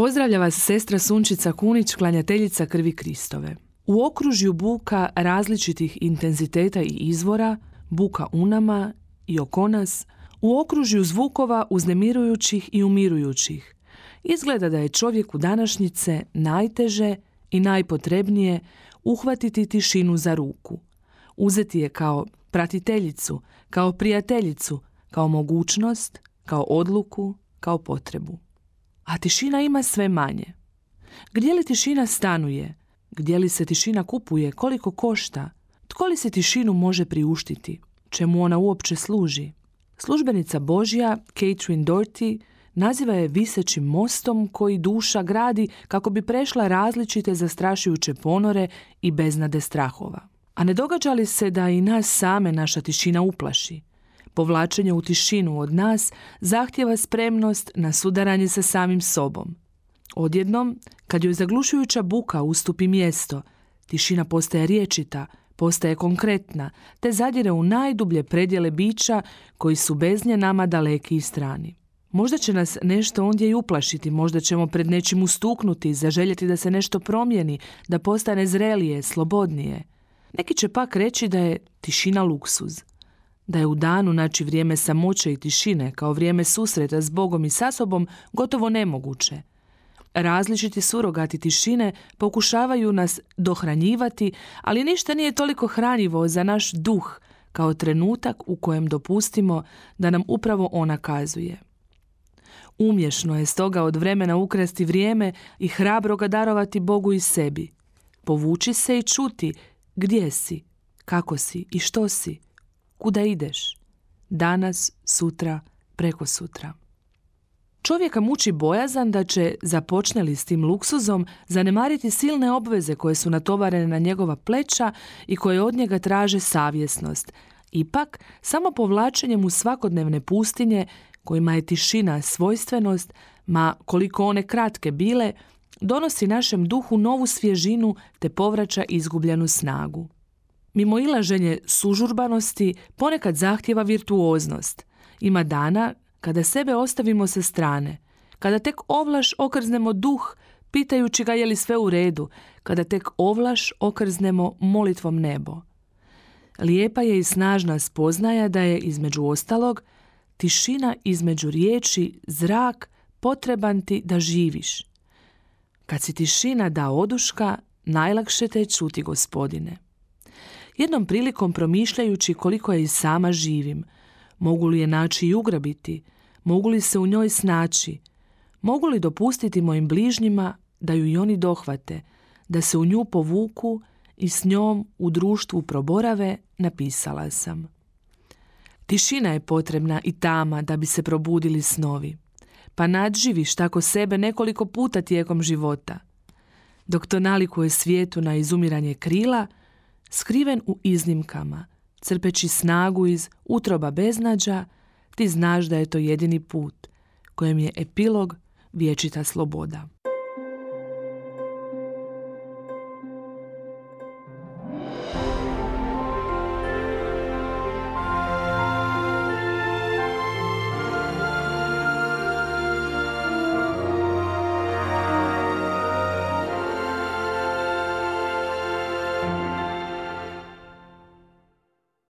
Pozdravlja vas sestra Sunčica Kunić, klanjateljica krvi Kristove. U okružju buka različitih intenziteta i izvora, buka u nama i oko nas, u okružju zvukova uznemirujućih i umirujućih, izgleda da je čovjeku današnjice najteže i najpotrebnije uhvatiti tišinu za ruku, uzeti je kao pratiteljicu, kao prijateljicu, kao mogućnost, kao odluku, kao potrebu a tišina ima sve manje. Gdje li tišina stanuje? Gdje li se tišina kupuje? Koliko košta? Tko li se tišinu može priuštiti? Čemu ona uopće služi? Službenica Božja, Catherine Doherty, naziva je visećim mostom koji duša gradi kako bi prešla različite zastrašujuće ponore i beznade strahova. A ne događa li se da i nas same naša tišina uplaši? Povlačenje u tišinu od nas zahtjeva spremnost na sudaranje sa samim sobom. Odjednom, kad joj zaglušujuća buka ustupi mjesto, tišina postaje riječita, postaje konkretna, te zadire u najdublje predjele bića koji su bez nje nama daleki i strani. Možda će nas nešto ondje i uplašiti, možda ćemo pred nečim ustuknuti, zaželjeti da se nešto promijeni, da postane zrelije, slobodnije. Neki će pak reći da je tišina luksuz da je u danu naći vrijeme samoće i tišine kao vrijeme susreta s Bogom i sa sobom gotovo nemoguće. Različiti surogati tišine pokušavaju nas dohranjivati, ali ništa nije toliko hranjivo za naš duh kao trenutak u kojem dopustimo da nam upravo ona kazuje. Umješno je stoga od vremena ukrasti vrijeme i hrabro ga darovati Bogu i sebi. Povući se i čuti gdje si, kako si i što si, Kuda ideš? Danas, sutra, preko sutra. Čovjeka muči bojazan da će, započne li s tim luksuzom, zanemariti silne obveze koje su natovarene na njegova pleća i koje od njega traže savjesnost. Ipak, samo povlačenjem u svakodnevne pustinje, kojima je tišina svojstvenost, ma koliko one kratke bile, donosi našem duhu novu svježinu te povraća izgubljenu snagu. Mimo ilaženje sužurbanosti ponekad zahtjeva virtuoznost. Ima dana kada sebe ostavimo sa strane, kada tek ovlaš okrznemo duh pitajući ga je li sve u redu, kada tek ovlaš okrznemo molitvom nebo. Lijepa je i snažna spoznaja da je između ostalog tišina između riječi, zrak potreban ti da živiš. Kad si tišina da oduška, najlakše te čuti gospodine. Jednom prilikom promišljajući koliko je i sama živim, mogu li je naći i ugrabiti, mogu li se u njoj snaći, mogu li dopustiti mojim bližnjima da ju i oni dohvate, da se u nju povuku i s njom u društvu proborave, napisala sam. Tišina je potrebna i tama da bi se probudili snovi. Pa nadživiš tako sebe nekoliko puta tijekom života. Dok to nalikuje svijetu na izumiranje krila, skriven u iznimkama, crpeći snagu iz utroba beznađa, ti znaš da je to jedini put, kojem je epilog vječita sloboda.